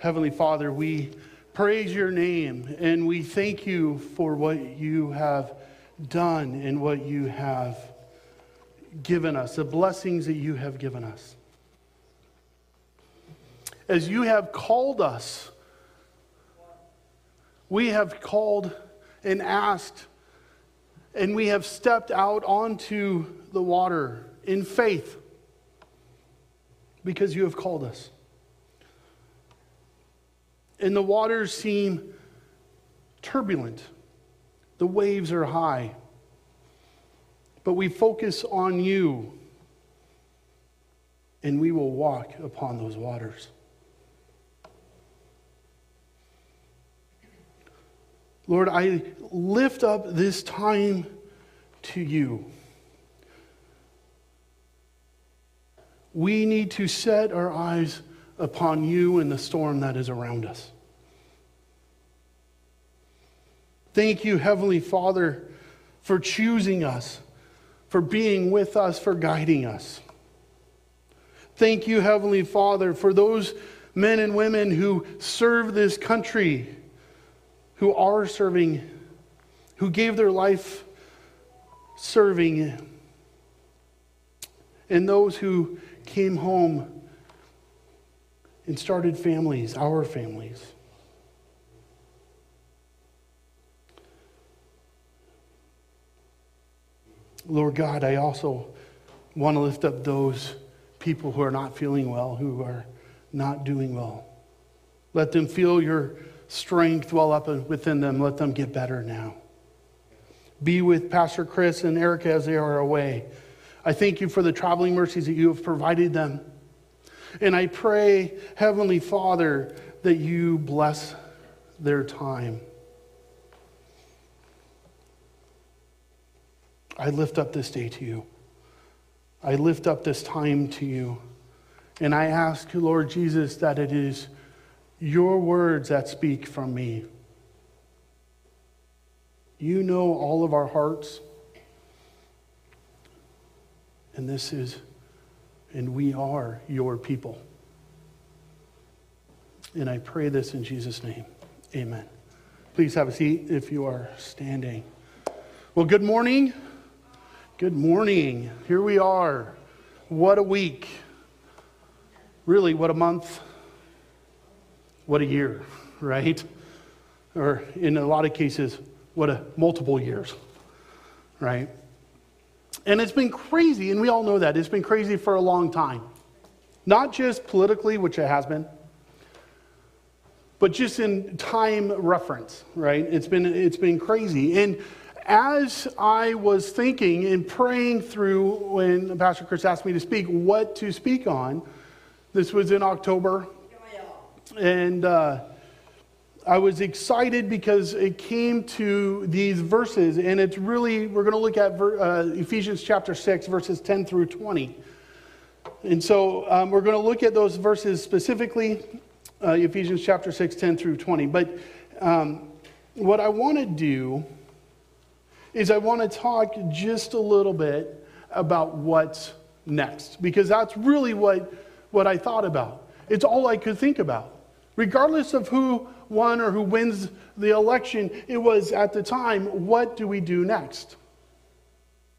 Heavenly Father, we praise your name and we thank you for what you have done and what you have given us, the blessings that you have given us. As you have called us, we have called and asked, and we have stepped out onto the water in faith because you have called us. And the waters seem turbulent, the waves are high, but we focus on you, and we will walk upon those waters. Lord, I lift up this time to you. We need to set our eyes upon you and the storm that is around us. Thank you, Heavenly Father, for choosing us, for being with us, for guiding us. Thank you, Heavenly Father, for those men and women who serve this country who are serving, who gave their life serving, and those who came home and started families, our families. Lord God, I also want to lift up those people who are not feeling well, who are not doing well. Let them feel your strength well up within them. Let them get better now. Be with Pastor Chris and Erica as they are away. I thank you for the traveling mercies that you have provided them. And I pray, Heavenly Father, that you bless their time. I lift up this day to you. I lift up this time to you. And I ask, you, Lord Jesus, that it is your words that speak from me. You know all of our hearts. And this is, and we are your people. And I pray this in Jesus' name. Amen. Please have a seat if you are standing. Well, good morning. Good morning. Here we are. What a week. Really, what a month what a year, right? Or in a lot of cases, what a multiple years, right? And it's been crazy, and we all know that. It's been crazy for a long time. Not just politically, which it has been, but just in time reference, right? It's been, it's been crazy. And as I was thinking and praying through when Pastor Chris asked me to speak, what to speak on, this was in October and uh, I was excited because it came to these verses, and it's really, we're going to look at uh, Ephesians chapter 6, verses 10 through 20. And so um, we're going to look at those verses specifically, uh, Ephesians chapter 6, 10 through 20. But um, what I want to do is I want to talk just a little bit about what's next, because that's really what, what I thought about. It's all I could think about. Regardless of who won or who wins the election, it was at the time, what do we do next?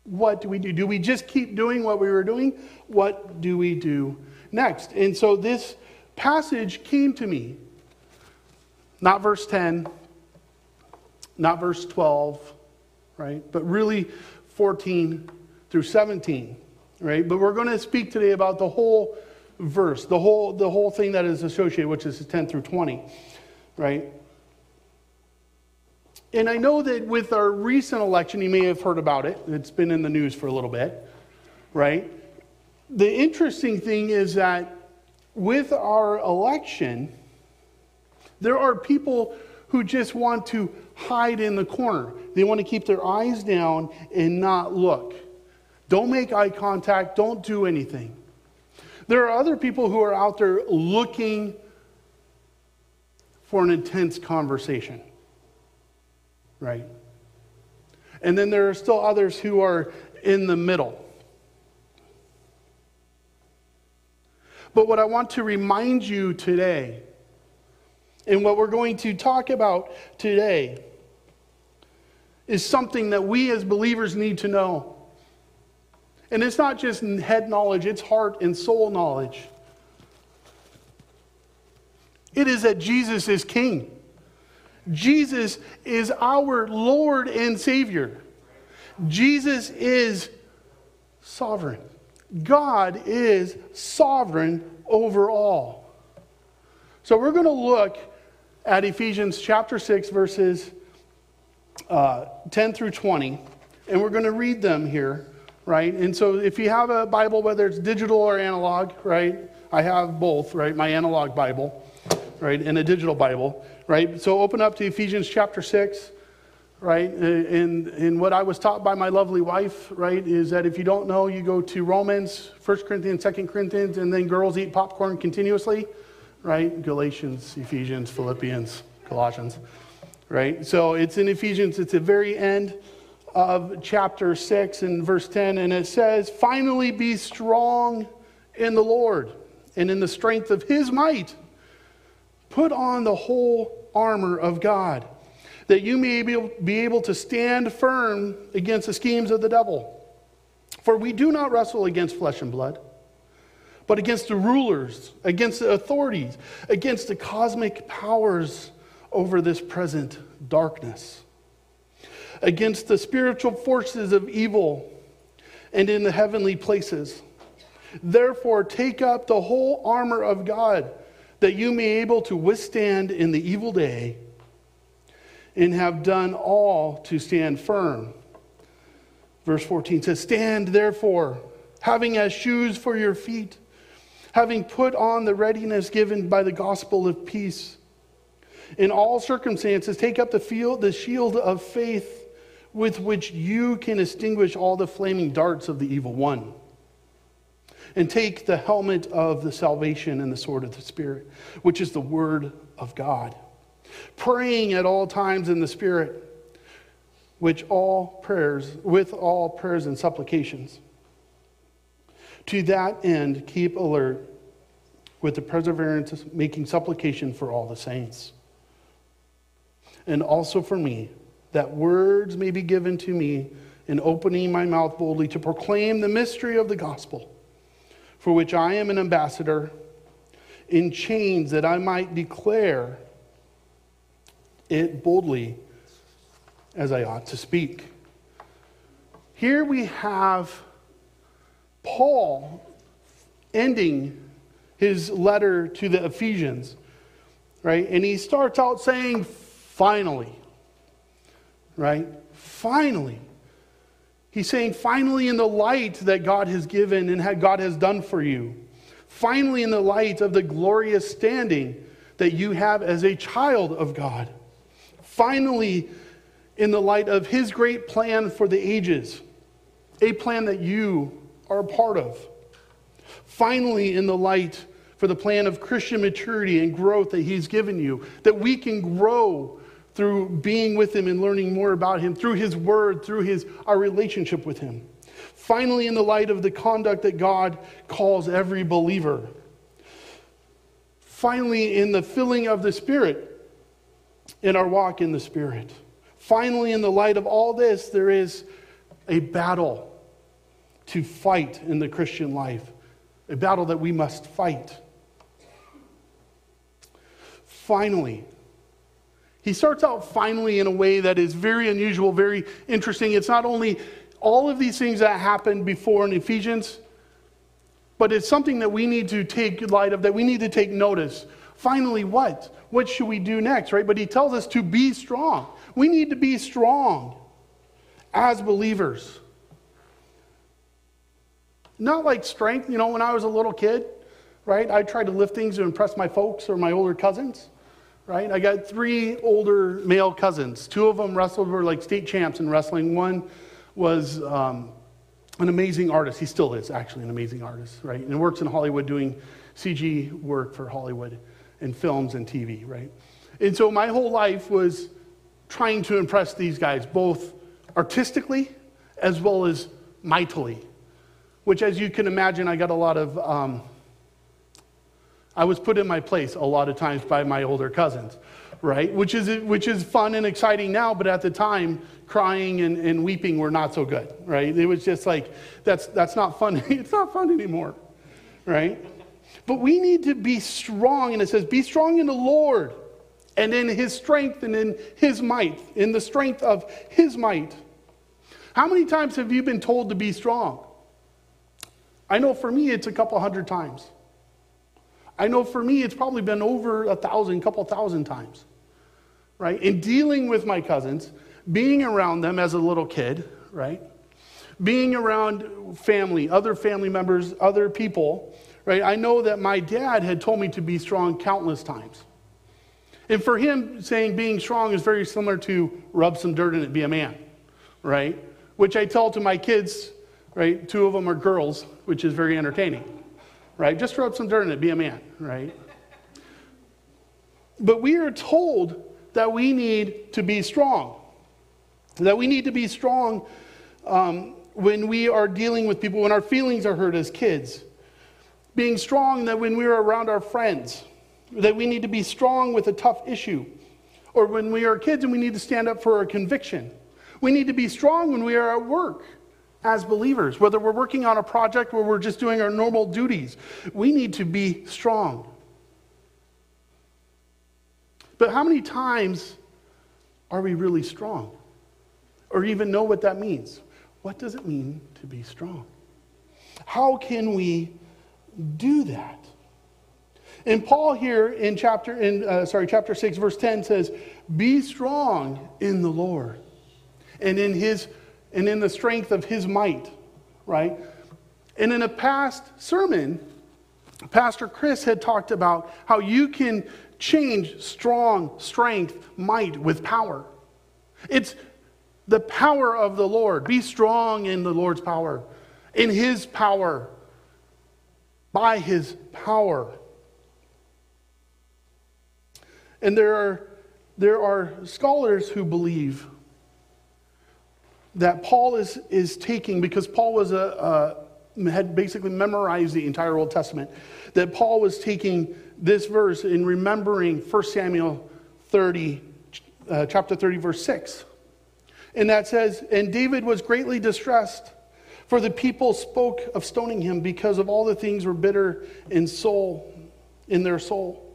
What do we do? Do we just keep doing what we were doing? What do we do next? And so this passage came to me. Not verse 10, not verse 12, right? But really 14 through 17, right? But we're going to speak today about the whole verse, the whole, the whole thing that is associated, which is 10 through 20, right? And I know that with our recent election, you may have heard about it. It's been in the news for a little bit, right? The interesting thing is that with our election, there are people who just want to hide in the corner. They want to keep their eyes down and not look. Don't make eye contact, don't do anything. There are other people who are out there looking for an intense conversation, right? And then there are still others who are in the middle. But what I want to remind you today And what we're going to talk about today is something that we as believers need to know. And it's not just head knowledge, it's heart and soul knowledge. It is that Jesus is King. Jesus is our Lord and Savior. Jesus is sovereign. God is sovereign over all. So we're going to look at Ephesians chapter 6, verses uh, 10 through 20, and we're going to read them here, right? And so if you have a Bible, whether it's digital or analog, right? I have both, right? My analog Bible, right? And a digital Bible, right? So open up to Ephesians chapter 6 right? And, and what I was taught by my lovely wife, right, is that if you don't know, you go to Romans, 1 Corinthians, 2 Corinthians, and then girls eat popcorn continuously, right? Galatians, Ephesians, Philippians, Colossians, right? So it's in Ephesians, it's the very end of chapter 6 and verse 10, and it says, Finally be strong in the Lord and in the strength of his might. Put on the whole armor of God that you may be able to stand firm against the schemes of the devil. For we do not wrestle against flesh and blood, but against the rulers, against the authorities, against the cosmic powers over this present darkness, against the spiritual forces of evil and in the heavenly places. Therefore, take up the whole armor of God that you may be able to withstand in the evil day and have done all to stand firm. Verse 14 says, Stand therefore, having as shoes for your feet, having put on the readiness given by the gospel of peace. In all circumstances, take up the, field, the shield of faith with which you can extinguish all the flaming darts of the evil one. And take the helmet of the salvation and the sword of the Spirit, which is the word of God praying at all times in the Spirit, which all prayers, with all prayers and supplications. To that end, keep alert with the perseverance, of making supplication for all the saints. And also for me, that words may be given to me in opening my mouth boldly to proclaim the mystery of the gospel, for which I am an ambassador in chains that I might declare it boldly as I ought to speak. Here we have Paul ending his letter to the Ephesians, right? And he starts out saying, finally, right? Finally. He's saying, finally, in the light that God has given and God has done for you. Finally, in the light of the glorious standing that you have as a child of God finally, in the light of his great plan for the ages, a plan that you are a part of. Finally, in the light for the plan of Christian maturity and growth that he's given you, that we can grow through being with him and learning more about him, through his word, through his, our relationship with him. Finally, in the light of the conduct that God calls every believer. Finally, in the filling of the Spirit in our walk in the Spirit. Finally, in the light of all this, there is a battle to fight in the Christian life, a battle that we must fight. Finally, he starts out finally in a way that is very unusual, very interesting. It's not only all of these things that happened before in Ephesians, but it's something that we need to take light of, that we need to take notice. Finally, what? What should we do next, right? But he tells us to be strong. We need to be strong as believers. Not like strength, you know, when I was a little kid, right? I tried to lift things to impress my folks or my older cousins, right? I got three older male cousins. Two of them wrestled, were like state champs in wrestling. One was um, an amazing artist. He still is actually an amazing artist, right? And works in Hollywood doing CG work for Hollywood and films and TV, right? And so my whole life was trying to impress these guys, both artistically as well as mightily, which, as you can imagine, I got a lot of. Um, I was put in my place a lot of times by my older cousins, right? Which is, which is fun and exciting now, but at the time, crying and, and weeping were not so good, right? It was just like, that's, that's not fun. it's not fun anymore, right? But we need to be strong, and it says, be strong in the Lord and in his strength and in his might, in the strength of his might. How many times have you been told to be strong? I know for me it's a couple hundred times. I know for me it's probably been over a thousand, couple thousand times. Right? In dealing with my cousins, being around them as a little kid, right? Being around family, other family members, other people, right? I know that my dad had told me to be strong countless times. And for him, saying being strong is very similar to rub some dirt in it, be a man, right? Which I tell to my kids, right? Two of them are girls, which is very entertaining, right? Just rub some dirt in it, be a man, right? But we are told that we need to be strong that we need to be strong um, when we are dealing with people, when our feelings are hurt as kids. Being strong that when we are around our friends, that we need to be strong with a tough issue. Or when we are kids and we need to stand up for a conviction. We need to be strong when we are at work as believers, whether we're working on a project or we're just doing our normal duties. We need to be strong. But how many times are we really strong? or even know what that means. What does it mean to be strong? How can we do that? And Paul here in chapter in uh, sorry chapter 6 verse 10 says, "Be strong in the Lord and in his and in the strength of his might." Right? And in a past sermon, Pastor Chris had talked about how you can change strong strength, might with power. It's the power of the Lord. Be strong in the Lord's power, in His power, by His power. And there are, there are scholars who believe that Paul is, is taking, because Paul was a, a, had basically memorized the entire Old Testament, that Paul was taking this verse in remembering 1 Samuel 30, uh, chapter 30, verse 6. And that says, And David was greatly distressed, for the people spoke of stoning him because of all the things were bitter in soul, in their soul.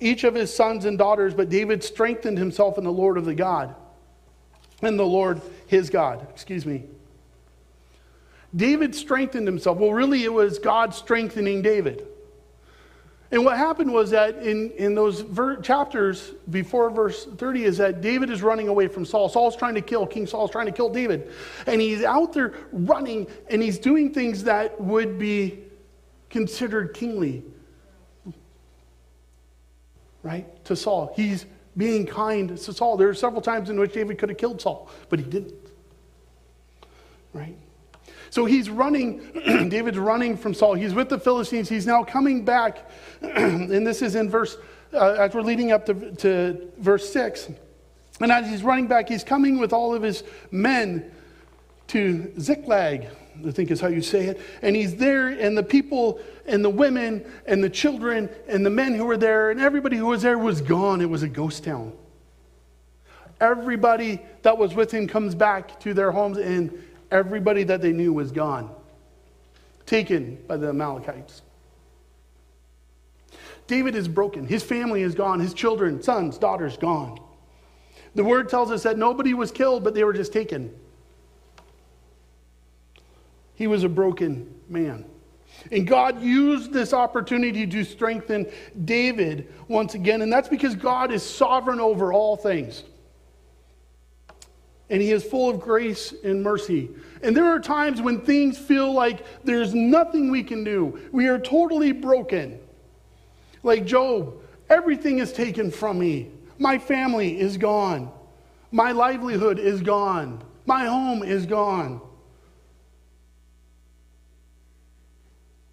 Each of his sons and daughters, but David strengthened himself in the Lord of the God, in the Lord his God, excuse me. David strengthened himself. Well, really, it was God strengthening David. And what happened was that in, in those ver- chapters before verse 30 is that David is running away from Saul. Saul's trying to kill, King Saul's trying to kill David. And he's out there running and he's doing things that would be considered kingly. Right? To Saul. He's being kind to Saul. There are several times in which David could have killed Saul, but he didn't. Right? So he's running, David's running from Saul. He's with the Philistines. He's now coming back. and this is in verse, uh, as we're leading up to, to verse 6. And as he's running back, he's coming with all of his men to Ziklag, I think is how you say it. And he's there, and the people and the women and the children and the men who were there and everybody who was there was gone. It was a ghost town. Everybody that was with him comes back to their homes, and Everybody that they knew was gone, taken by the Amalekites. David is broken. His family is gone. His children, sons, daughters, gone. The word tells us that nobody was killed, but they were just taken. He was a broken man. And God used this opportunity to strengthen David once again. And that's because God is sovereign over all things and he is full of grace and mercy. And there are times when things feel like there's nothing we can do. We are totally broken. Like Job, everything is taken from me. My family is gone. My livelihood is gone. My home is gone.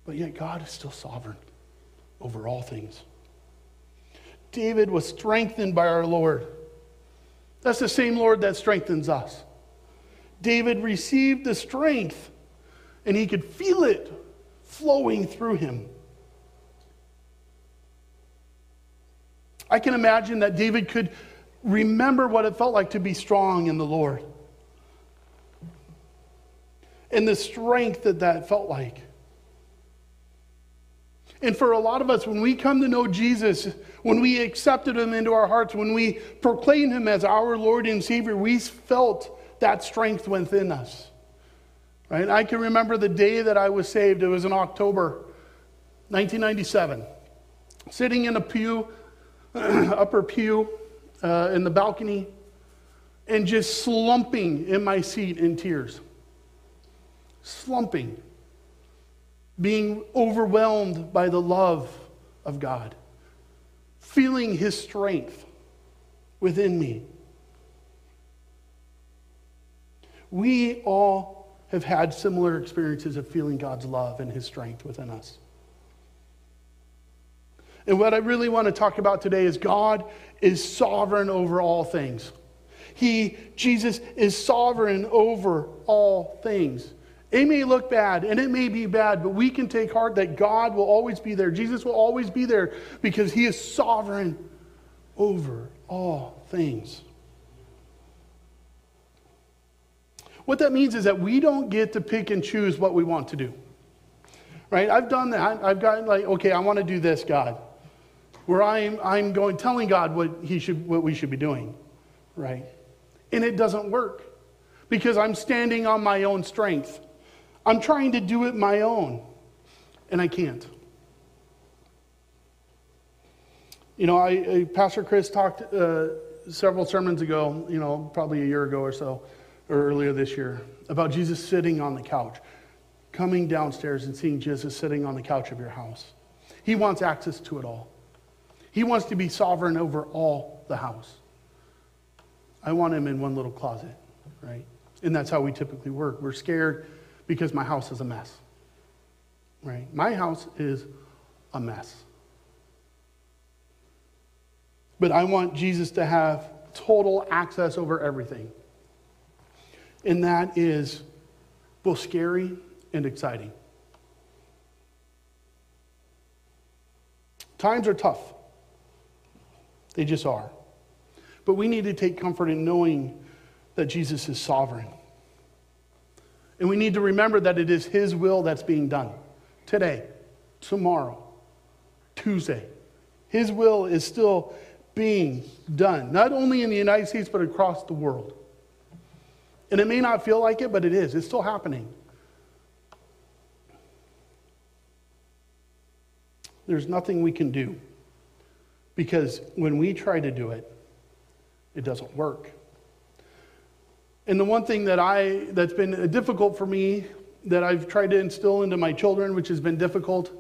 But yet God is still sovereign over all things. David was strengthened by our Lord. That's the same Lord that strengthens us. David received the strength, and he could feel it flowing through him. I can imagine that David could remember what it felt like to be strong in the Lord and the strength that that felt like. And for a lot of us, when we come to know Jesus, when we accepted him into our hearts, when we proclaim him as our Lord and Savior, we felt that strength within us. Right? I can remember the day that I was saved. It was in October 1997. Sitting in a pew, upper pew, uh, in the balcony, and just slumping in my seat in tears. Slumping being overwhelmed by the love of God, feeling His strength within me. We all have had similar experiences of feeling God's love and His strength within us. And what I really want to talk about today is God is sovereign over all things. He, Jesus, is sovereign over all things. It may look bad and it may be bad, but we can take heart that God will always be there. Jesus will always be there because he is sovereign over all things. What that means is that we don't get to pick and choose what we want to do. Right? I've done that. I've gotten like, okay, I want to do this, God. Where I'm, I'm going telling God what he should what we should be doing. Right? And it doesn't work because I'm standing on my own strength. I'm trying to do it my own, and I can't. You know, I, Pastor Chris talked uh, several sermons ago, you know, probably a year ago or so, or earlier this year, about Jesus sitting on the couch, coming downstairs and seeing Jesus sitting on the couch of your house. He wants access to it all. He wants to be sovereign over all the house. I want him in one little closet, right? And that's how we typically work. We're scared because my house is a mess. Right? My house is a mess. But I want Jesus to have total access over everything. And that is both scary and exciting. Times are tough. They just are. But we need to take comfort in knowing that Jesus is sovereign. And we need to remember that it is His will that's being done today, tomorrow, Tuesday. His will is still being done, not only in the United States, but across the world. And it may not feel like it, but it is. It's still happening. There's nothing we can do because when we try to do it, it doesn't work. And the one thing that I that's been difficult for me that I've tried to instill into my children, which has been difficult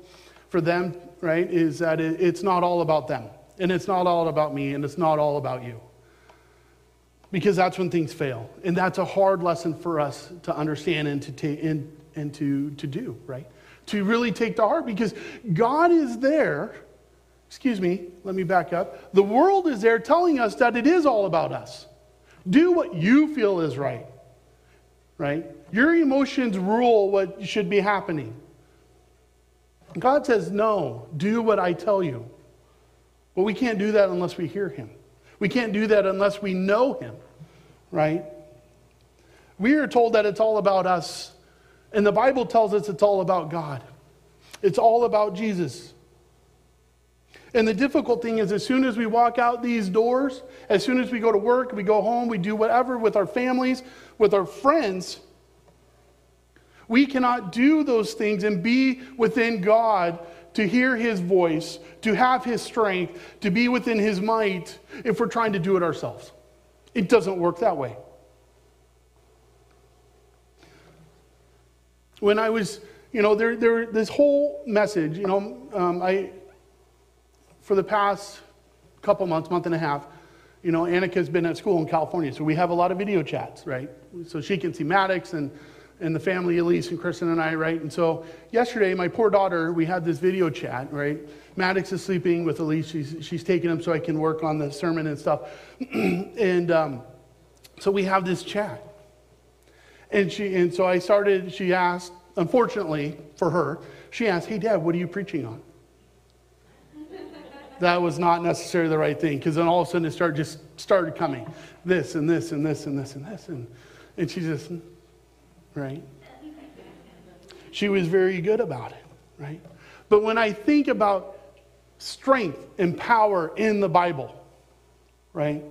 for them, right, is that it, it's not all about them. And it's not all about me, and it's not all about you. Because that's when things fail. And that's a hard lesson for us to understand and to, ta- and, and to, to do, right? To really take to heart because God is there. Excuse me, let me back up. The world is there telling us that it is all about us. Do what you feel is right. Right? Your emotions rule what should be happening. God says, No, do what I tell you. But we can't do that unless we hear Him. We can't do that unless we know Him, right? We are told that it's all about us, and the Bible tells us it's all about God. It's all about Jesus. And the difficult thing is, as soon as we walk out these doors, as soon as we go to work, we go home, we do whatever with our families, with our friends, we cannot do those things and be within God to hear His voice, to have His strength, to be within His might if we're trying to do it ourselves. It doesn't work that way. When I was, you know, there, there, this whole message, you know, um, I, for the past couple months, month and a half, you know, Annika's been at school in California, so we have a lot of video chats, right? So she can see Maddox and, and the family, Elise and Kristen and I, right? And so yesterday, my poor daughter, we had this video chat, right? Maddox is sleeping with Elise. She's, she's taking him so I can work on the sermon and stuff. and um, so we have this chat. And, she, and so I started, she asked, unfortunately for her, she asked, Hey, Dad, what are you preaching on? That was not necessarily the right thing because then all of a sudden it started just started coming. This and this and this and this and this and, and she just right? She was very good about it right? But when i think about strength and power in the bible right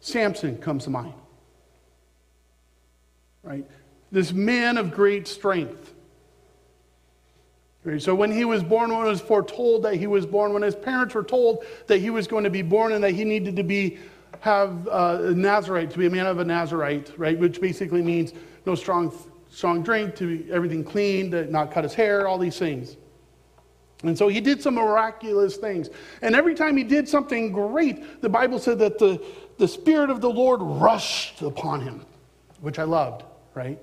samson comes to mind. Right? This man of great strength so when he was born, when it was foretold that he was born, when his parents were told that he was going to be born and that he needed to be have uh, a Nazarite, to be a man of a Nazarite, right? Which basically means no strong, strong drink, to be everything clean, to not cut his hair, all these things. And so he did some miraculous things. And every time he did something great, the Bible said that the, the Spirit of the Lord rushed upon him, which I loved, right?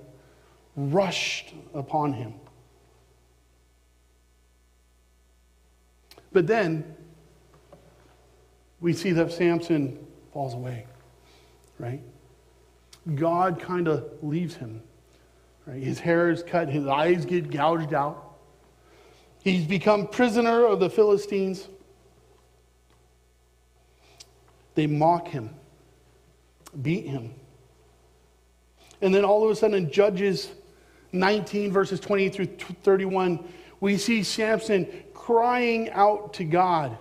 Rushed upon him. But then we see that Samson falls away, right? God kind of leaves him. Right? His hair is cut, his eyes get gouged out. He's become prisoner of the Philistines. They mock him, beat him. And then all of a sudden, in Judges 19, verses 20 through 31, we see Samson crying out to God.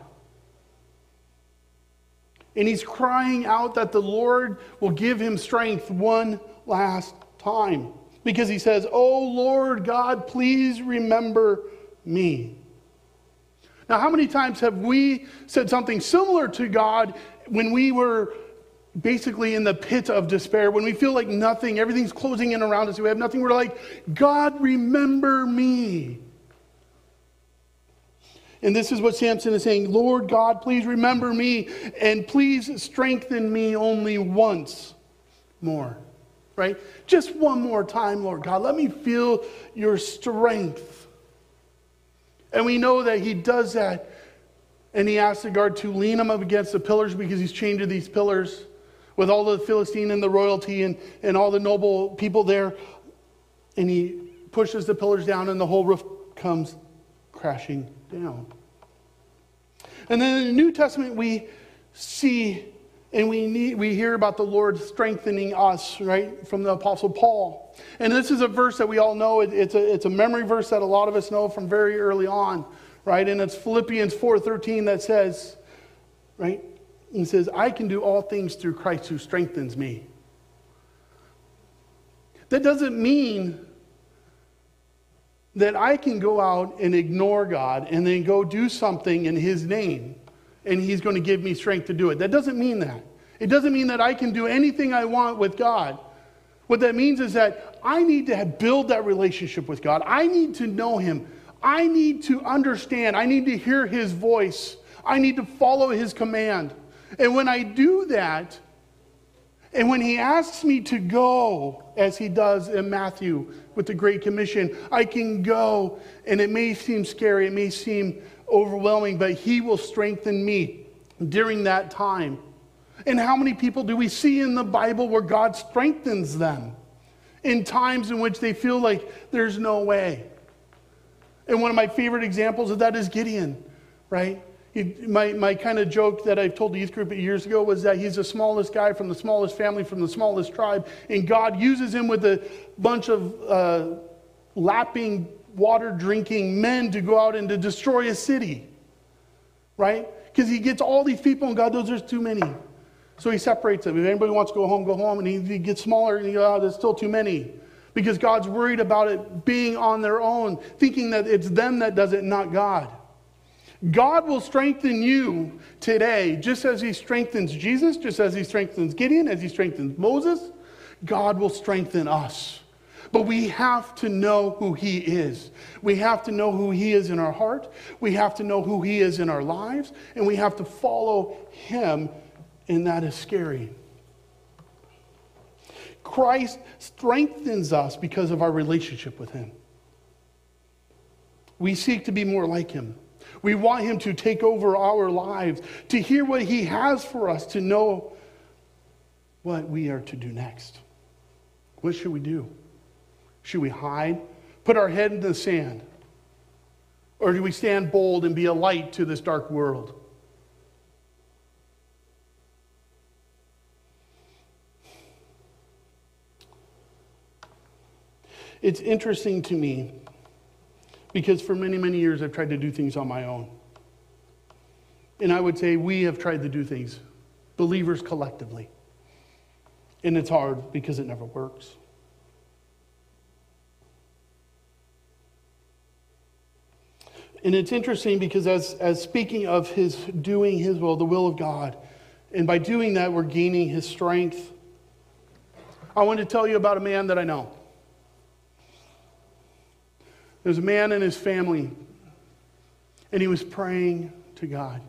And he's crying out that the Lord will give him strength one last time. Because he says, Oh Lord God, please remember me. Now, how many times have we said something similar to God when we were basically in the pit of despair, when we feel like nothing, everything's closing in around us, we have nothing, we're like, God, remember me. And this is what Samson is saying Lord God, please remember me and please strengthen me only once more. Right? Just one more time, Lord God. Let me feel your strength. And we know that he does that. And he asks the guard to lean him up against the pillars because he's chained to these pillars with all the Philistine and the royalty and, and all the noble people there. And he pushes the pillars down, and the whole roof comes crashing down. And then in the New Testament, we see and we, need, we hear about the Lord strengthening us, right, from the Apostle Paul. And this is a verse that we all know. It, it's, a, it's a memory verse that a lot of us know from very early on, right? And it's Philippians 4.13 that says, right, he says, I can do all things through Christ who strengthens me. That doesn't mean that I can go out and ignore God and then go do something in His name and He's going to give me strength to do it. That doesn't mean that. It doesn't mean that I can do anything I want with God. What that means is that I need to build that relationship with God. I need to know Him. I need to understand. I need to hear His voice. I need to follow His command. And when I do that, and when he asks me to go, as he does in Matthew with the Great Commission, I can go, and it may seem scary, it may seem overwhelming, but he will strengthen me during that time. And how many people do we see in the Bible where God strengthens them in times in which they feel like there's no way? And one of my favorite examples of that is Gideon, right? He, my, my kind of joke that I've told the youth group years ago was that he's the smallest guy from the smallest family, from the smallest tribe, and God uses him with a bunch of uh, lapping, water drinking men to go out and to destroy a city, right? Because he gets all these people, and God knows there's too many. So he separates them. If anybody wants to go home, go home. And he, he gets smaller, and he goes, oh, there's still too many. Because God's worried about it being on their own, thinking that it's them that does it, not God. God will strengthen you today, just as He strengthens Jesus, just as He strengthens Gideon, as He strengthens Moses. God will strengthen us. But we have to know who He is. We have to know who He is in our heart. We have to know who He is in our lives. And we have to follow Him, and that is scary. Christ strengthens us because of our relationship with Him. We seek to be more like Him. We want Him to take over our lives, to hear what He has for us, to know what we are to do next. What should we do? Should we hide? Put our head in the sand? Or do we stand bold and be a light to this dark world? It's interesting to me because for many, many years I've tried to do things on my own. And I would say we have tried to do things, believers collectively. And it's hard because it never works. And it's interesting because, as, as speaking of his doing his will, the will of God, and by doing that, we're gaining his strength. I want to tell you about a man that I know. There's a man and his family, and he was praying to God.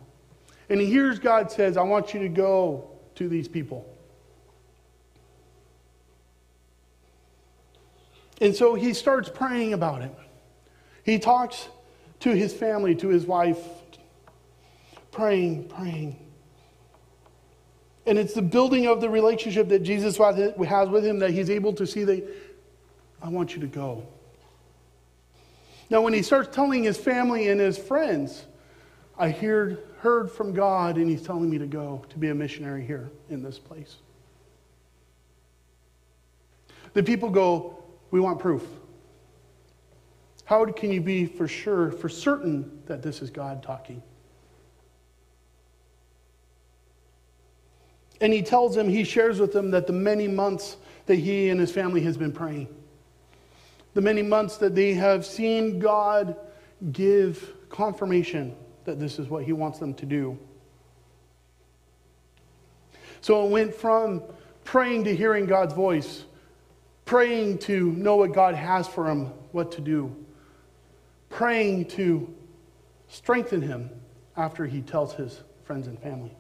And he hears God says, I want you to go to these people. And so he starts praying about it. He talks to his family, to his wife, praying, praying. And it's the building of the relationship that Jesus has with him that he's able to see that I want you to go. Now, when he starts telling his family and his friends, I heard, heard from God and he's telling me to go to be a missionary here in this place. The people go, We want proof. How can you be for sure, for certain, that this is God talking? And he tells them, he shares with them that the many months that he and his family has been praying, the many months that they have seen God give confirmation that this is what he wants them to do. So it went from praying to hearing God's voice, praying to know what God has for him, what to do, praying to strengthen him after he tells his friends and family.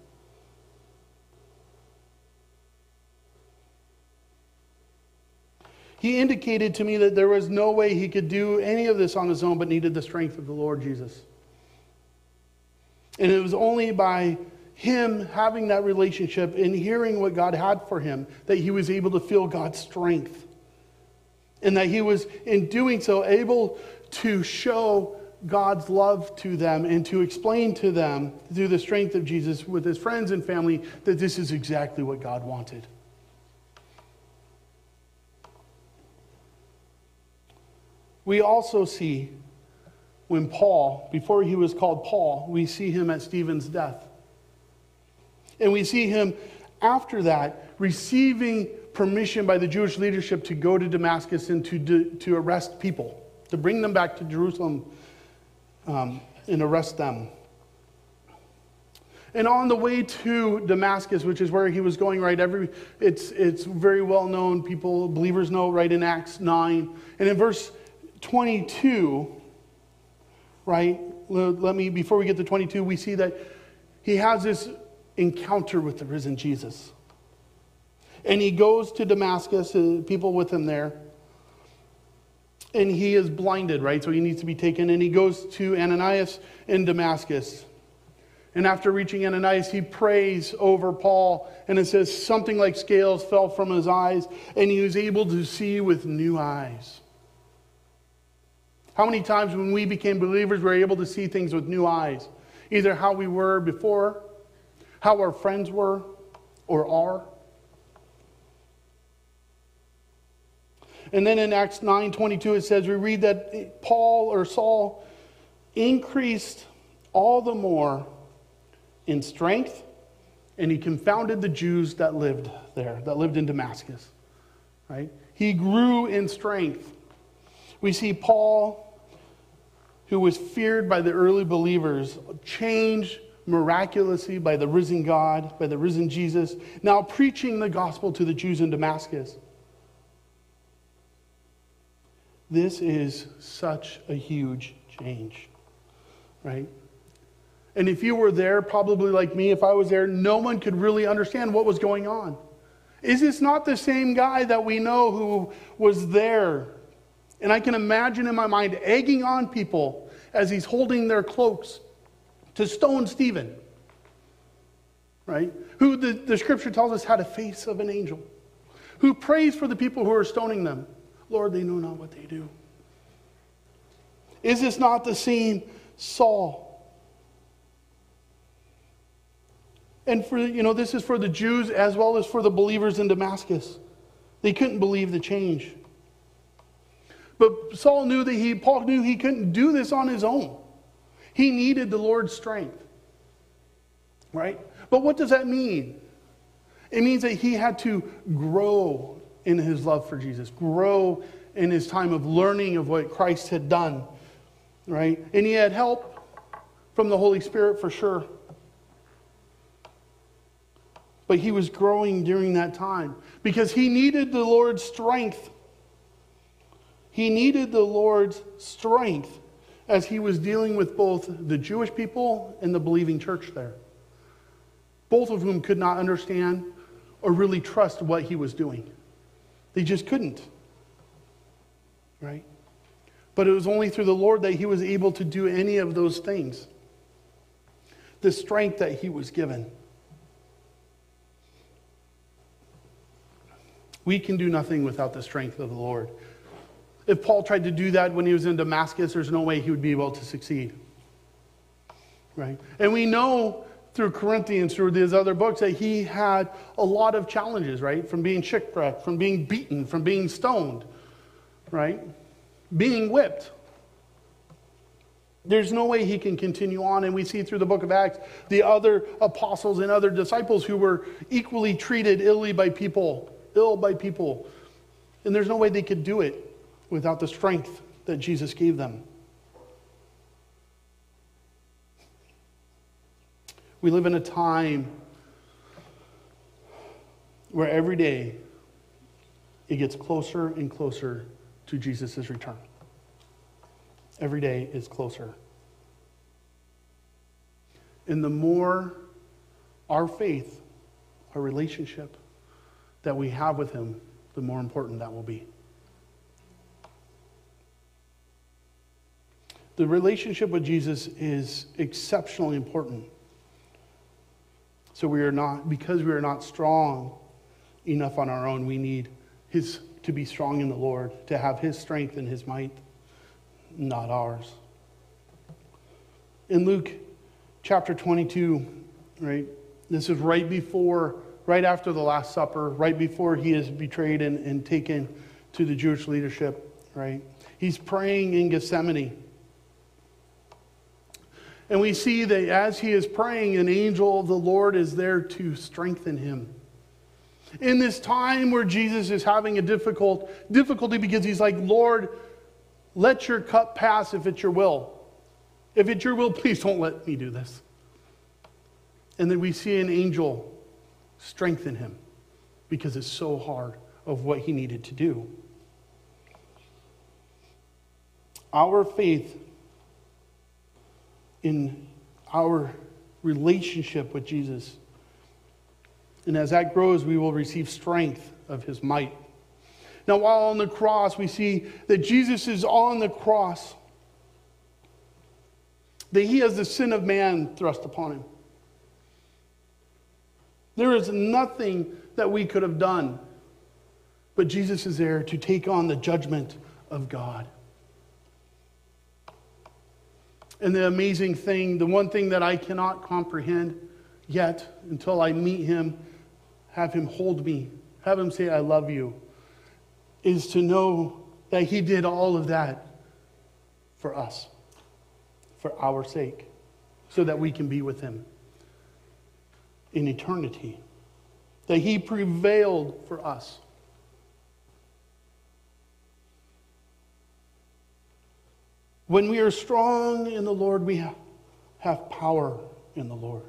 He indicated to me that there was no way he could do any of this on his own, but needed the strength of the Lord Jesus. And it was only by him having that relationship and hearing what God had for him that he was able to feel God's strength. And that he was, in doing so, able to show God's love to them and to explain to them through the strength of Jesus with his friends and family that this is exactly what God wanted. We also see when Paul, before he was called Paul, we see him at Stephen's death. And we see him after that receiving permission by the Jewish leadership to go to Damascus and to, to arrest people to bring them back to Jerusalem um, and arrest them. And on the way to Damascus, which is where he was going, right? Every it's it's very well known. People, believers know, right in Acts 9. And in verse 22, right? Let me, before we get to 22, we see that he has this encounter with the risen Jesus. And he goes to Damascus, uh, people with him there and he is blinded, right? So he needs to be taken. And he goes to Ananias in Damascus. And after reaching Ananias, he prays over Paul. And it says something like scales fell from his eyes, and he was able to see with new eyes. How many times when we became believers, we were able to see things with new eyes? Either how we were before, how our friends were, or are. And then in Acts 9 22, it says, we read that Paul or Saul increased all the more in strength, and he confounded the Jews that lived there, that lived in Damascus. Right? He grew in strength. We see Paul, who was feared by the early believers, changed miraculously by the risen God, by the risen Jesus, now preaching the gospel to the Jews in Damascus. This is such a huge change, right? And if you were there, probably like me, if I was there, no one could really understand what was going on. Is this not the same guy that we know who was there? And I can imagine in my mind egging on people as he's holding their cloaks to stone Stephen, right? Who the, the scripture tells us had a face of an angel, who prays for the people who are stoning them. Lord, they know not what they do. Is this not the same Saul. And for, you know, this is for the Jews as well as for the believers in Damascus. They couldn't believe the change. But Saul knew that he, Paul knew he couldn't do this on his own. He needed the Lord's strength. Right? But what does that mean? It means that he had to grow in his love for Jesus, grow in his time of learning of what Christ had done. Right? And he had help from the Holy Spirit for sure. But he was growing during that time because he needed the Lord's strength. He needed the Lord's strength as he was dealing with both the Jewish people and the believing church there, both of whom could not understand or really trust what he was doing. They just couldn't. Right? But it was only through the Lord that he was able to do any of those things. The strength that he was given. We can do nothing without the strength of the Lord. If Paul tried to do that when he was in Damascus, there's no way he would be able to succeed. Right? And we know through Corinthians, through these other books, that he had a lot of challenges, right? From being shipwrecked, from being beaten, from being stoned, right? Being whipped. There's no way he can continue on. And we see through the book of Acts the other apostles and other disciples who were equally treated illy by people ill by people. And there's no way they could do it without the strength that Jesus gave them. We live in a time where every day it gets closer and closer to Jesus' return. Every day is closer. And the more our faith, our relationship, that we have with Him, the more important that will be. The relationship with Jesus is exceptionally important. So we are not, because we are not strong enough on our own, we need His to be strong in the Lord, to have His strength and His might, not ours. In Luke chapter 22, right, this is right before right after the Last Supper, right before he is betrayed and, and taken to the Jewish leadership, right? He's praying in Gethsemane. And we see that as he is praying, an angel of the Lord is there to strengthen him. In this time where Jesus is having a difficult difficulty because he's like, Lord, let your cup pass if it's your will. If it's your will, please don't let me do this. And then we see an angel strengthen him because it's so hard of what he needed to do. Our faith in our relationship with Jesus. And as that grows, we will receive strength of his might. Now, while on the cross, we see that Jesus is on the cross, that he has the sin of man thrust upon him. There is nothing that we could have done, but Jesus is there to take on the judgment of God. And the amazing thing, the one thing that I cannot comprehend yet until I meet him, have him hold me, have him say, I love you, is to know that he did all of that for us, for our sake, so that we can be with him in eternity. That he prevailed for us. When we are strong in the Lord, we have power in the Lord.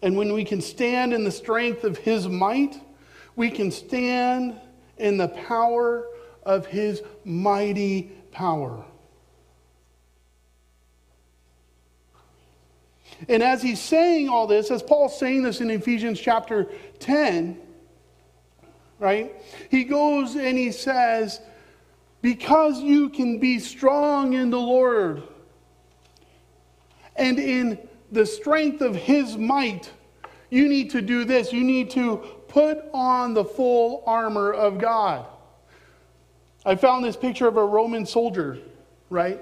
And when we can stand in the strength of his might, we can stand in the power of his mighty power. And as he's saying all this, as Paul's saying this in Ephesians chapter 10, right, he goes and he says, Because you can be strong in the Lord and in the strength of his might, you need to do this. You need to put on the full armor of God. I found this picture of a Roman soldier, right?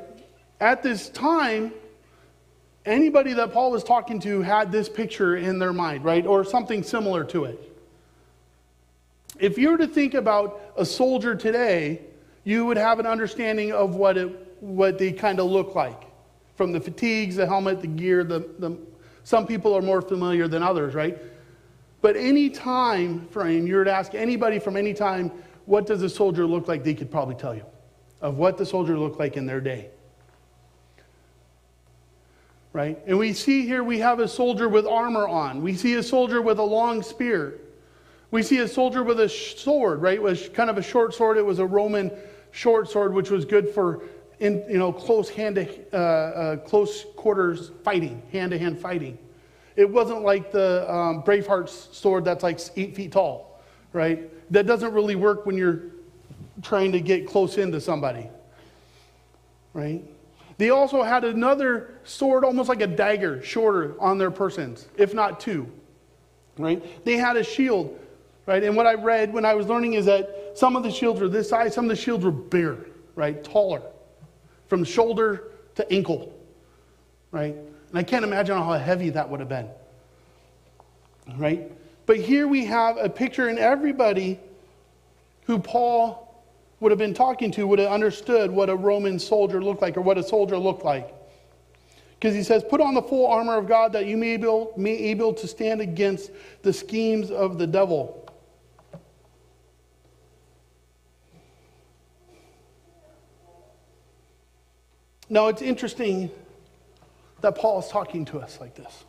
at this time, anybody that Paul was talking to had this picture in their mind, right? Or something similar to it. If you were to think about a soldier today, you would have an understanding of what, it, what they kind of look like from the fatigues, the helmet, the gear. The, the, some people are more familiar than others, right? But any time frame, you were to ask anybody from any time, what does a soldier look like, they could probably tell you of what the soldier looked like in their day. Right? And we see here we have a soldier with armor on. We see a soldier with a long spear. We see a soldier with a sword, right? It was kind of a short sword. It was a Roman short sword, which was good for in you know close hand to uh, uh, close quarters fighting, hand to hand fighting. It wasn't like the um, Braveheart's sword that's like eight feet tall, right? That doesn't really work when you're trying to get close into somebody, right? They also had another sword, almost like a dagger, shorter on their persons, if not two, right? They had a shield right? And what I read when I was learning is that some of the shields were this size, some of the shields were bigger, right? Taller, from shoulder to ankle, right? And I can't imagine how heavy that would have been, right? But here we have a picture, and everybody who Paul would have been talking to would have understood what a Roman soldier looked like or what a soldier looked like. Because he says, Put on the full armor of God that you may be able, may able to stand against the schemes of the devil. Now, it's interesting that Paul is talking to us like this.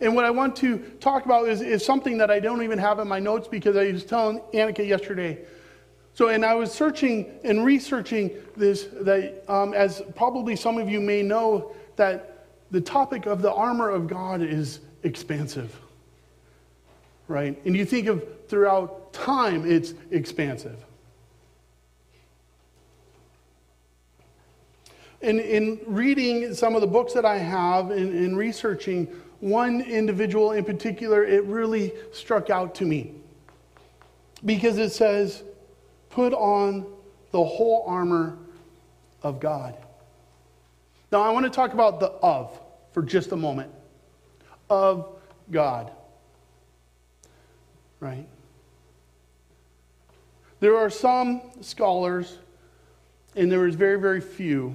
And what I want to talk about is, is something that I don't even have in my notes because I was telling Annika yesterday. So, and I was searching and researching this, that um, as probably some of you may know, that the topic of the armor of God is expansive. Right? And you think of throughout time, it's expansive. In, in reading some of the books that I have, in, in researching one individual in particular, it really struck out to me. Because it says, put on the whole armor of God. Now, I want to talk about the of for just a moment. Of God. Right? There are some scholars, and there is very, very few,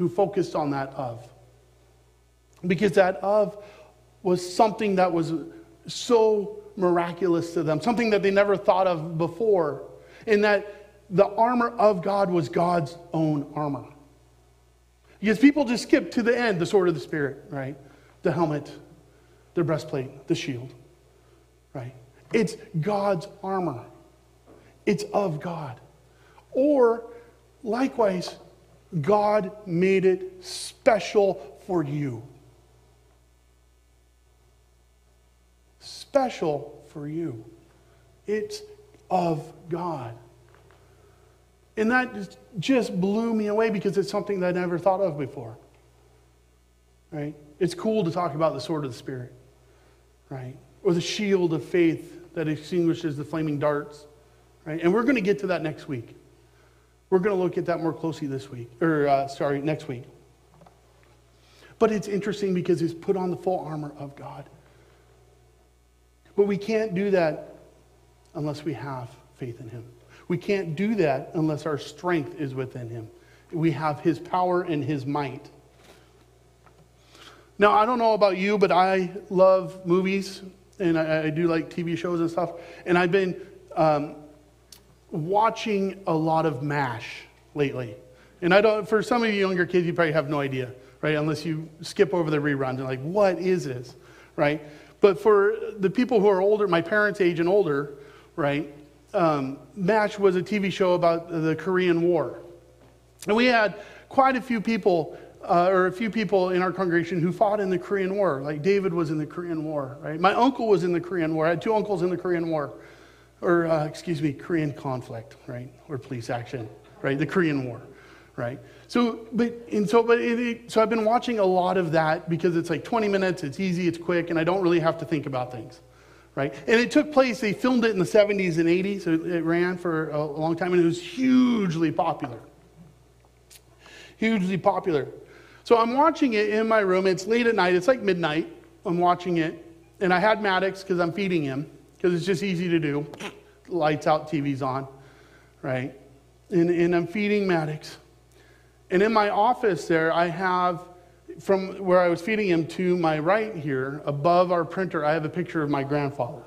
who focused on that of. Because that of was something that was so miraculous to them, something that they never thought of before, in that the armor of God was God's own armor. Because people just skip to the end the sword of the Spirit, right? The helmet, the breastplate, the shield, right? It's God's armor, it's of God. Or likewise, God made it special for you. Special for you. It's of God. And that just blew me away because it's something that I never thought of before. Right? It's cool to talk about the sword of the Spirit, right? Or the shield of faith that extinguishes the flaming darts, right? And we're going to get to that next week. We're going to look at that more closely this week, or uh, sorry, next week. But it's interesting because he's put on the full armor of God. But we can't do that unless we have faith in him. We can't do that unless our strength is within him. We have his power and his might. Now, I don't know about you, but I love movies and I, I do like TV shows and stuff. And I've been um, watching a lot of MASH lately. And I don't, for some of you younger kids, you probably have no idea, right? Unless you skip over the reruns and like, what is this, right? But for the people who are older, my parents' age and older, right? Um, MASH was a TV show about the Korean War. And we had quite a few people, uh, or a few people in our congregation who fought in the Korean War. Like David was in the Korean War, right? My uncle was in the Korean War. I had two uncles in the Korean War or uh, excuse me, Korean conflict, right? Or police action, right? The Korean War, right? So, but, and so, but it, it, so I've been watching a lot of that because it's like 20 minutes, it's easy, it's quick, and I don't really have to think about things, right? And it took place, they filmed it in the 70s and 80s, so it ran for a long time, and it was hugely popular. hugely popular. So I'm watching it in my room. It's late at night. It's like midnight. I'm watching it. And I had Maddox because I'm feeding him because it's just easy to do. Lights out, TV's on, right? And, and I'm feeding Maddox. And in my office there, I have from where I was feeding him to my right here, above our printer, I have a picture of my grandfather.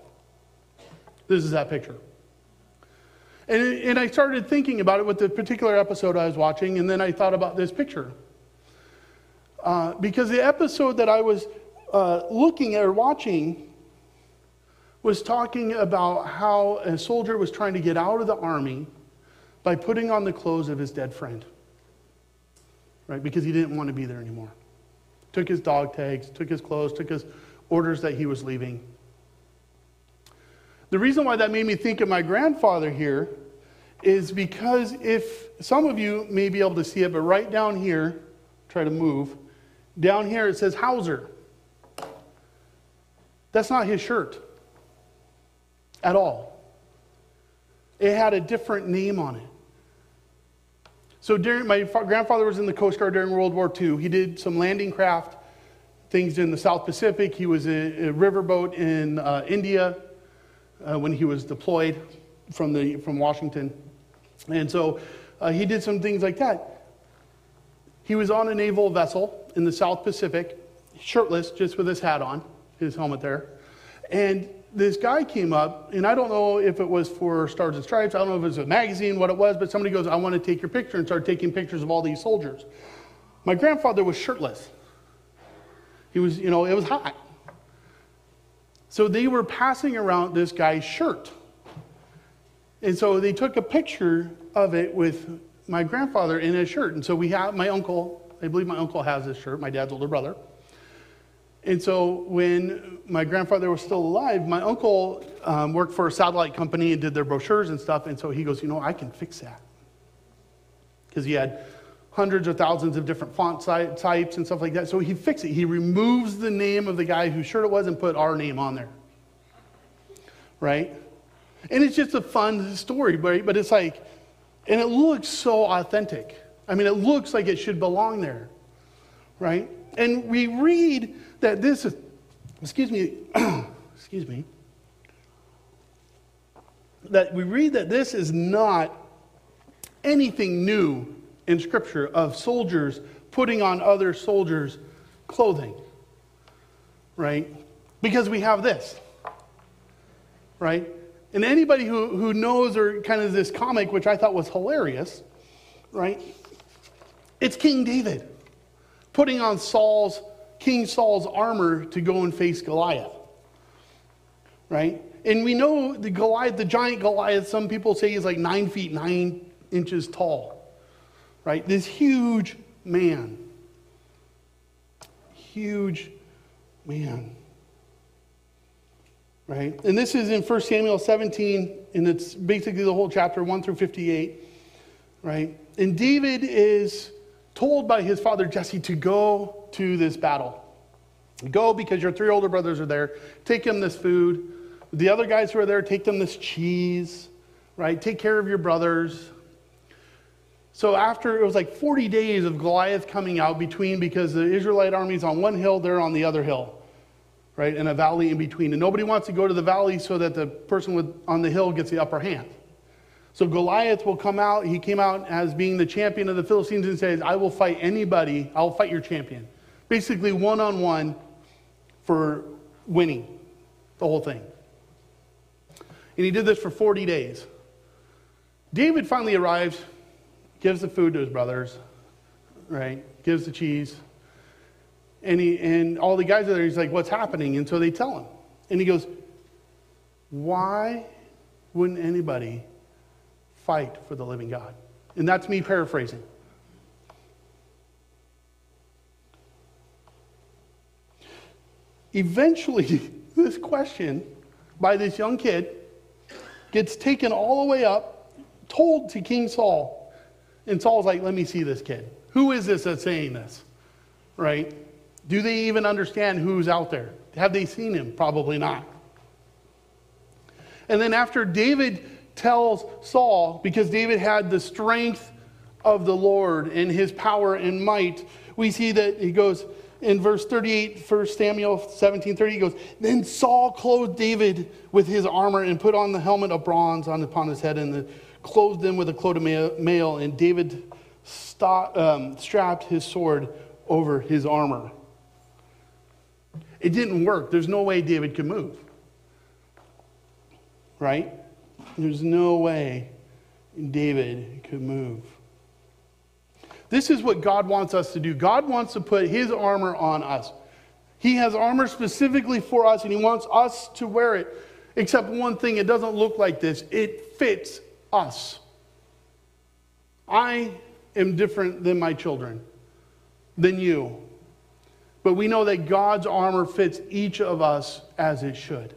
This is that picture. And, and I started thinking about it with the particular episode I was watching, and then I thought about this picture. Uh, because the episode that I was uh, looking at or watching was talking about how a soldier was trying to get out of the army by putting on the clothes of his dead friend, right? Because he didn't want to be there anymore. Took his dog tags, took his clothes, took his orders that he was leaving. The reason why that made me think of my grandfather here is because if some of you may be able to see it, but right down here, try to move, down here it says Hauser. That's not his shirt at all. It had a different name on it. So during, my grandfather was in the Coast Guard during World War II. He did some landing craft things in the South Pacific. He was a, a riverboat in uh, India uh, when he was deployed from, the, from Washington. And so uh, he did some things like that. He was on a naval vessel in the South Pacific, shirtless, just with his hat on, his helmet there. And this guy came up, and I don't know if it was for Stars and Stripes, I don't know if it was a magazine, what it was, but somebody goes, I want to take your picture, and started taking pictures of all these soldiers. My grandfather was shirtless. He was, you know, it was hot. So they were passing around this guy's shirt. And so they took a picture of it with my grandfather in his shirt. And so we have my uncle, I believe my uncle has this shirt, my dad's older brother. And so when my grandfather was still alive, my uncle um, worked for a satellite company and did their brochures and stuff. And so he goes, You know, I can fix that. Because he had hundreds or thousands of different font types and stuff like that. So he fixed it. He removes the name of the guy whose shirt it was and put our name on there. Right? And it's just a fun story, but it's like, and it looks so authentic. I mean, it looks like it should belong there. Right? And we read that this is, excuse me, excuse me, that we read that this is not anything new in Scripture of soldiers putting on other soldiers' clothing, right? Because we have this, right? And anybody who, who knows or kind of this comic, which I thought was hilarious, right? It's King David putting on Saul's King Saul's armor to go and face Goliath. Right? And we know the Goliath, the giant Goliath, some people say he's like nine feet, nine inches tall. Right? This huge man. Huge man. Right? And this is in 1 Samuel 17, and it's basically the whole chapter 1 through 58. Right? And David is told by his father Jesse to go to this battle. Go because your three older brothers are there. Take them this food. The other guys who are there, take them this cheese, right? Take care of your brothers. So after it was like 40 days of Goliath coming out between because the Israelite army's on one hill, they're on the other hill, right? In a valley in between. And nobody wants to go to the valley so that the person with, on the hill gets the upper hand. So Goliath will come out. He came out as being the champion of the Philistines and says, I will fight anybody. I'll fight your champion. Basically, one on one for winning the whole thing. And he did this for 40 days. David finally arrives, gives the food to his brothers, right? Gives the cheese. And, he, and all the guys are there. He's like, What's happening? And so they tell him. And he goes, Why wouldn't anybody fight for the living God? And that's me paraphrasing. Eventually, this question by this young kid gets taken all the way up, told to King Saul. And Saul's like, let me see this kid. Who is this that's saying this? Right? Do they even understand who's out there? Have they seen him? Probably not. And then after David tells Saul, because David had the strength of the Lord and his power and might. We see that he goes in verse 38, 1 Samuel 17 30, he goes, Then Saul clothed David with his armor and put on the helmet of bronze on, upon his head and the, clothed him with a coat of mail. And David stopped, um, strapped his sword over his armor. It didn't work. There's no way David could move. Right? There's no way David could move. This is what God wants us to do. God wants to put his armor on us. He has armor specifically for us, and he wants us to wear it. Except one thing, it doesn't look like this. It fits us. I am different than my children, than you. But we know that God's armor fits each of us as it should.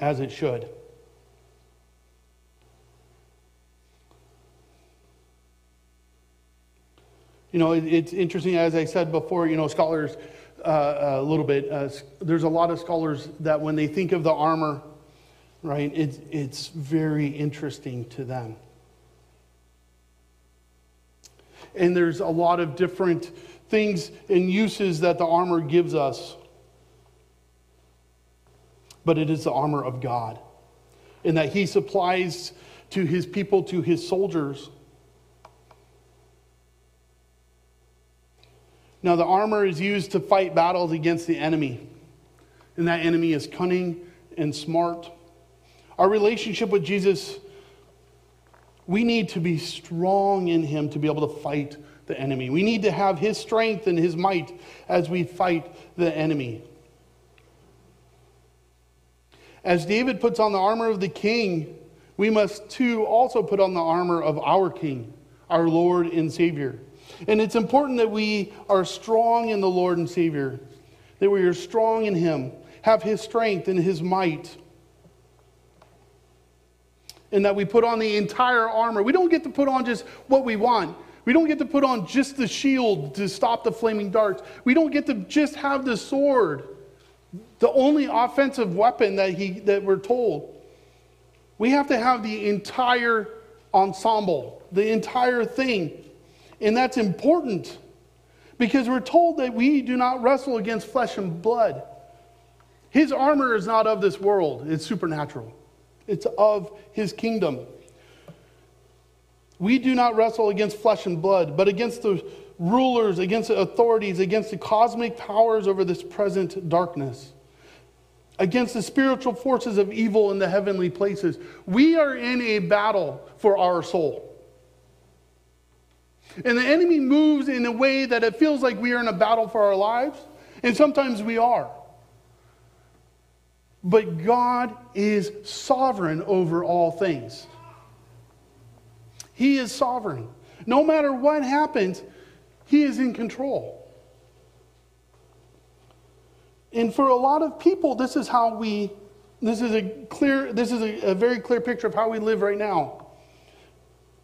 As it should. You know, it, it's interesting, as I said before, you know, scholars, uh, a little bit, uh, there's a lot of scholars that when they think of the armor, right, it's, it's very interesting to them. And there's a lot of different things and uses that the armor gives us. But it is the armor of God, in that He supplies to His people, to His soldiers Now, the armor is used to fight battles against the enemy, and that enemy is cunning and smart. Our relationship with Jesus, we need to be strong in Him to be able to fight the enemy. We need to have His strength and His might as we fight the enemy. As David puts on the armor of the king, we must too also put on the armor of our king, our Lord and Savior. And it's important that we are strong in the Lord and Savior, that we are strong in Him, have His strength and His might, and that we put on the entire armor. We don't get to put on just what we want. We don't get to put on just the shield to stop the flaming darts. We don't get to just have the sword, the only offensive weapon that, he, that we're told. We have to have the entire ensemble, the entire thing. And that's important because we're told that we do not wrestle against flesh and blood. His armor is not of this world, it's supernatural, it's of his kingdom. We do not wrestle against flesh and blood, but against the rulers, against the authorities, against the cosmic powers over this present darkness, against the spiritual forces of evil in the heavenly places. We are in a battle for our soul. And the enemy moves in a way that it feels like we are in a battle for our lives, and sometimes we are. But God is sovereign over all things. He is sovereign. No matter what happens, He is in control. And for a lot of people, this is how we, this is a clear, this is a, a very clear picture of how we live right now.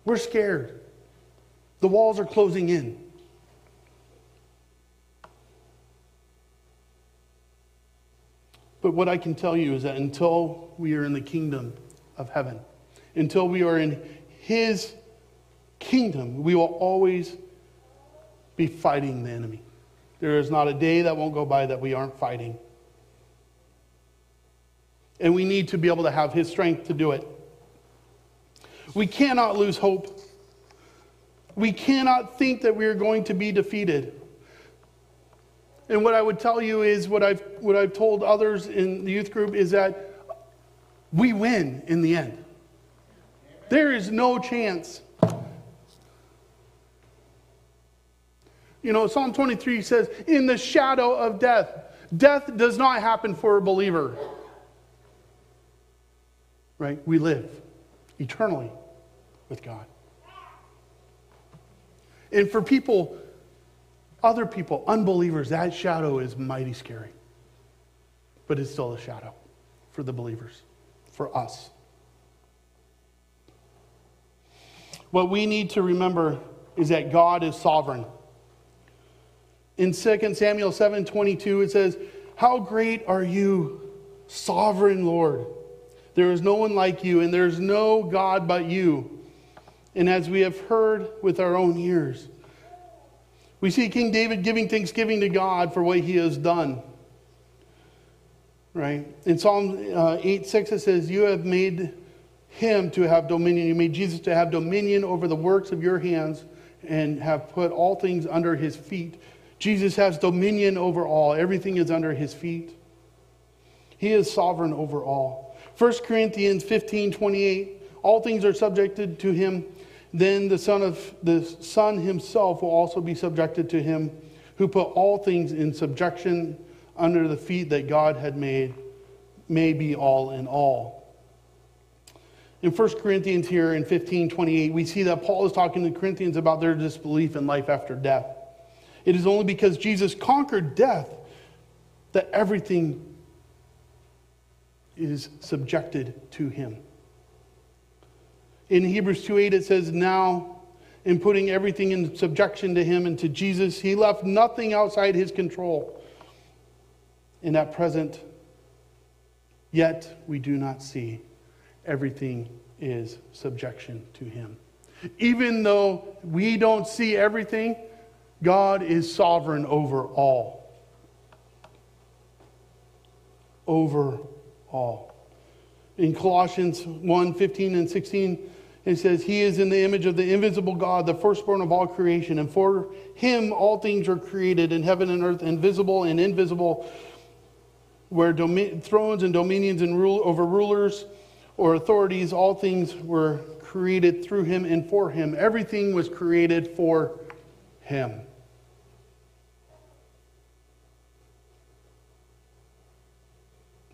We're scared. The walls are closing in. But what I can tell you is that until we are in the kingdom of heaven, until we are in His kingdom, we will always be fighting the enemy. There is not a day that won't go by that we aren't fighting. And we need to be able to have His strength to do it. We cannot lose hope. We cannot think that we are going to be defeated. And what I would tell you is what I've, what I've told others in the youth group is that we win in the end. There is no chance. You know, Psalm 23 says, in the shadow of death. Death does not happen for a believer. Right? We live eternally with God. And for people, other people, unbelievers, that shadow is mighty scary. But it's still a shadow for the believers, for us. What we need to remember is that God is sovereign. In 2 Samuel 7 22, it says, How great are you, sovereign Lord! There is no one like you, and there is no God but you. And as we have heard with our own ears, we see King David giving thanksgiving to God for what he has done. Right? In Psalm uh, 8 6, it says, You have made him to have dominion. You made Jesus to have dominion over the works of your hands and have put all things under his feet. Jesus has dominion over all, everything is under his feet. He is sovereign over all. 1 Corinthians 15 28, all things are subjected to him. Then the Son of the Son himself will also be subjected to him, who put all things in subjection under the feet that God had made, may be all in all. In 1 Corinthians here in 15 28, we see that Paul is talking to Corinthians about their disbelief in life after death. It is only because Jesus conquered death that everything is subjected to him. In Hebrews 2:8 it says now in putting everything in subjection to him and to Jesus, he left nothing outside his control. In that present, yet we do not see everything is subjection to him. Even though we don't see everything, God is sovereign over all. Over all. In Colossians 1 15 and 16, it says, He is in the image of the invisible God, the firstborn of all creation. And for him all things are created in heaven and earth, invisible and invisible, where domi- thrones and dominions and rule over rulers or authorities, all things were created through him and for him. Everything was created for him.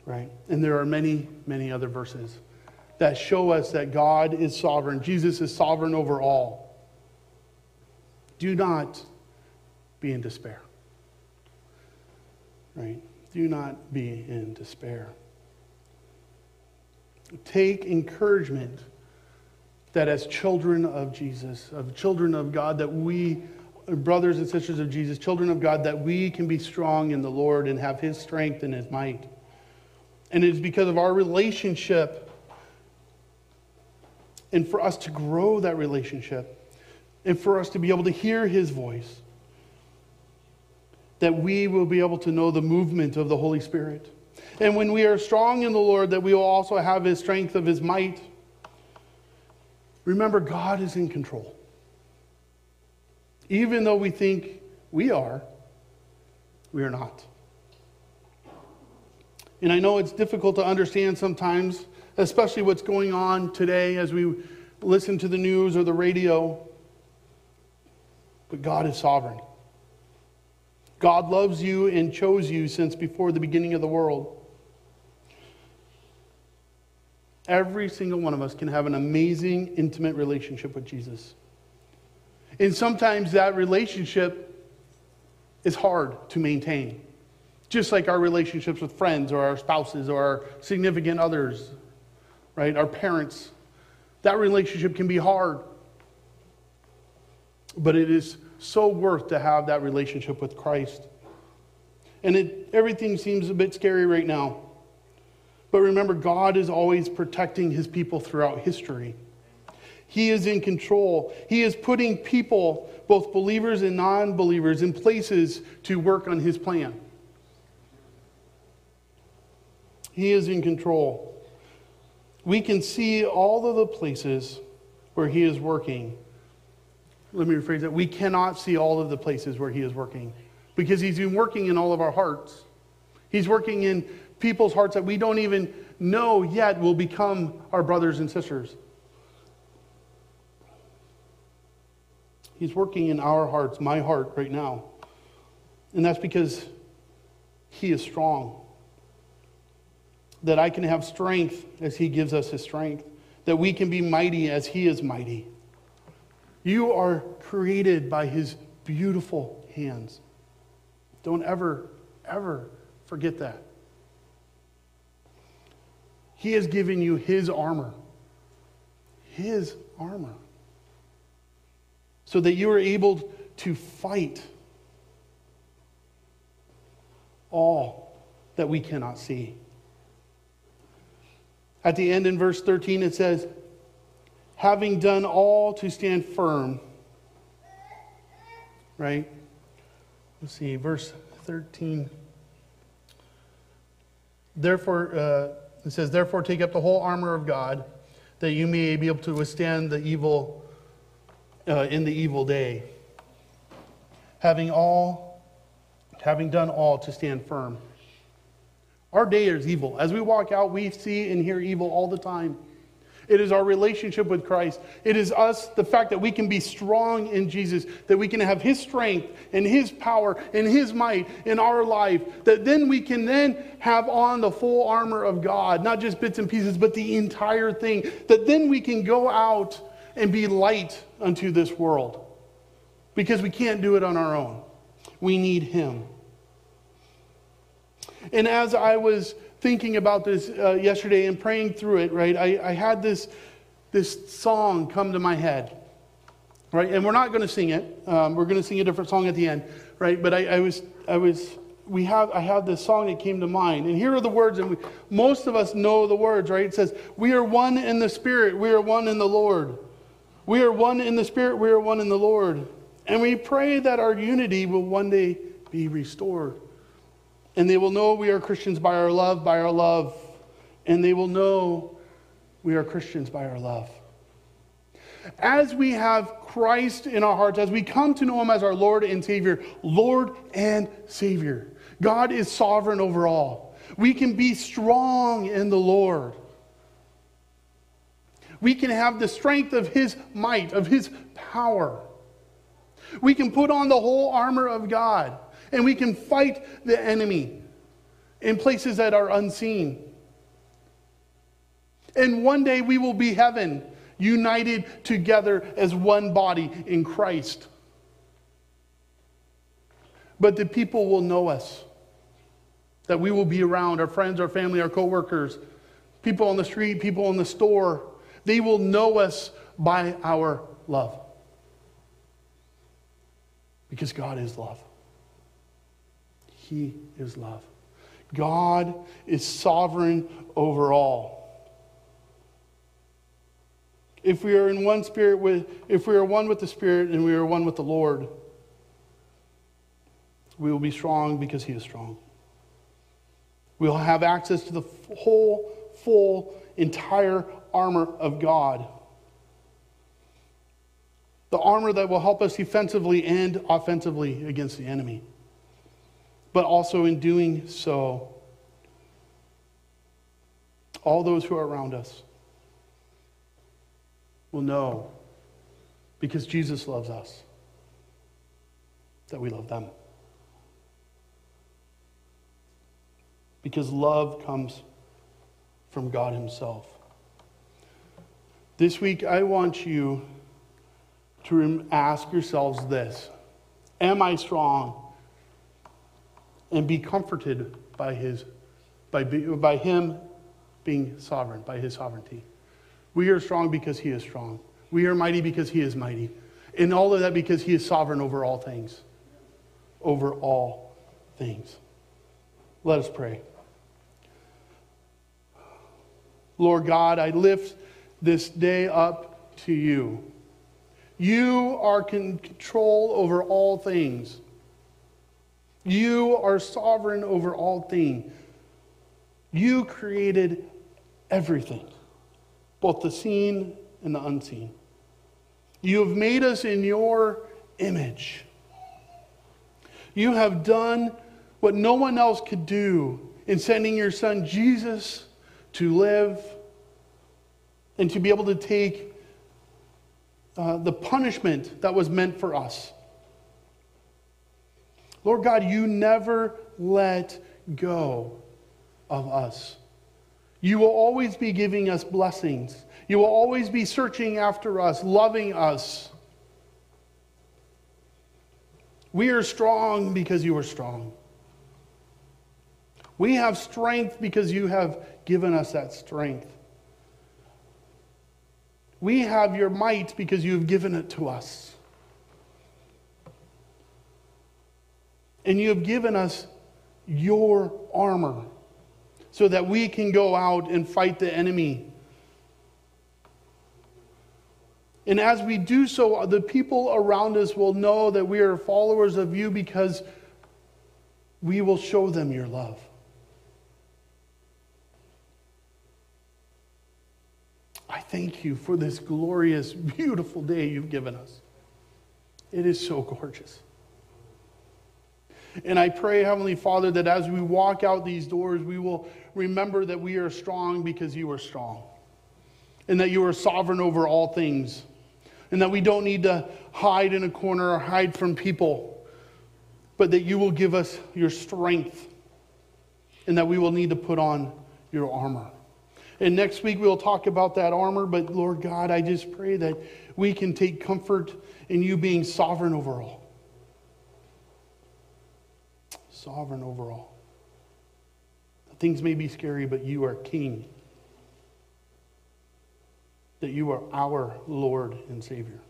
Right? And there are many, many other verses that show us that God is sovereign. Jesus is sovereign over all. Do not be in despair, right? Do not be in despair. Take encouragement that as children of Jesus, of children of God, that we, brothers and sisters of Jesus, children of God, that we can be strong in the Lord and have His strength and His might. And it is because of our relationship and for us to grow that relationship and for us to be able to hear his voice that we will be able to know the movement of the Holy Spirit. And when we are strong in the Lord, that we will also have his strength of his might. Remember, God is in control. Even though we think we are, we are not. And I know it's difficult to understand sometimes, especially what's going on today as we listen to the news or the radio. But God is sovereign. God loves you and chose you since before the beginning of the world. Every single one of us can have an amazing, intimate relationship with Jesus. And sometimes that relationship is hard to maintain. Just like our relationships with friends or our spouses or our significant others, right? Our parents. That relationship can be hard. But it is so worth to have that relationship with Christ. And it, everything seems a bit scary right now. But remember, God is always protecting his people throughout history. He is in control. He is putting people, both believers and non believers, in places to work on his plan. He is in control. We can see all of the places where He is working. Let me rephrase that. We cannot see all of the places where He is working because He's been working in all of our hearts. He's working in people's hearts that we don't even know yet will become our brothers and sisters. He's working in our hearts, my heart right now. And that's because He is strong that I can have strength as He gives us His strength, that we can be mighty as He is mighty. You are created by His beautiful hands. Don't ever, ever forget that. He has given you His armor. His armor. So that you are able to fight all that we cannot see. At the end in verse 13, it says, having done all to stand firm. Right? Let's see, verse 13. Therefore, uh, it says, Therefore, take up the whole armor of God, that you may be able to withstand the evil uh, in the evil day. Having all, having done all to stand firm. Our day is evil. As we walk out, we see and hear evil all the time. It is our relationship with Christ. It is us, the fact that we can be strong in Jesus, that we can have His strength and His power and His might in our life, that then we can then have on the full armor of God, not just bits and pieces, but the entire thing, that then we can go out and be light unto this world because we can't do it on our own. We need Him. And as I was thinking about this uh, yesterday and praying through it, right, I, I had this, this song come to my head, right? And we're not going to sing it. Um, we're going to sing a different song at the end, right? But I, I was, I was, we have, I had this song that came to mind. And here are the words, and we, most of us know the words, right? It says, We are one in the Spirit, we are one in the Lord. We are one in the Spirit, we are one in the Lord. And we pray that our unity will one day be restored. And they will know we are Christians by our love, by our love. And they will know we are Christians by our love. As we have Christ in our hearts, as we come to know Him as our Lord and Savior, Lord and Savior, God is sovereign over all. We can be strong in the Lord. We can have the strength of His might, of His power. We can put on the whole armor of God and we can fight the enemy in places that are unseen. And one day we will be heaven, united together as one body in Christ. But the people will know us, that we will be around our friends, our family, our coworkers, people on the street, people in the store. They will know us by our love. Because God is love. He is love. God is sovereign over all. If we are in one spirit with, if we are one with the Spirit and we are one with the Lord, we will be strong because He is strong. We will have access to the whole, full, entire armor of God. The armor that will help us defensively and offensively against the enemy but also in doing so, all those who are around us will know because Jesus loves us that we love them. Because love comes from God Himself. This week, I want you to ask yourselves this Am I strong? And be comforted by, his, by, by him being sovereign, by his sovereignty. We are strong because he is strong. We are mighty because he is mighty. And all of that because he is sovereign over all things. Over all things. Let us pray. Lord God, I lift this day up to you. You are in control over all things. You are sovereign over all things. You created everything, both the seen and the unseen. You have made us in your image. You have done what no one else could do in sending your son Jesus to live and to be able to take uh, the punishment that was meant for us. Lord God, you never let go of us. You will always be giving us blessings. You will always be searching after us, loving us. We are strong because you are strong. We have strength because you have given us that strength. We have your might because you have given it to us. And you have given us your armor so that we can go out and fight the enemy. And as we do so, the people around us will know that we are followers of you because we will show them your love. I thank you for this glorious, beautiful day you've given us. It is so gorgeous. And I pray, Heavenly Father, that as we walk out these doors, we will remember that we are strong because you are strong, and that you are sovereign over all things, and that we don't need to hide in a corner or hide from people, but that you will give us your strength, and that we will need to put on your armor. And next week we'll talk about that armor, but Lord God, I just pray that we can take comfort in you being sovereign over all. Sovereign over all. Things may be scary, but you are king. That you are our Lord and Savior.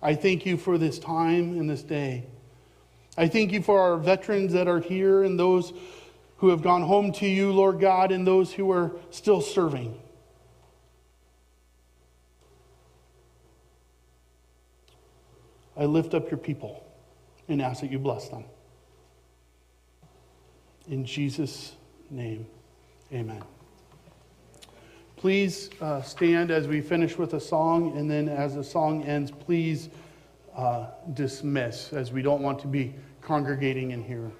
I thank you for this time and this day. I thank you for our veterans that are here and those who have gone home to you, Lord God, and those who are still serving. I lift up your people and ask that you bless them. In Jesus' name, amen. Please uh, stand as we finish with a song, and then as the song ends, please uh, dismiss, as we don't want to be congregating in here.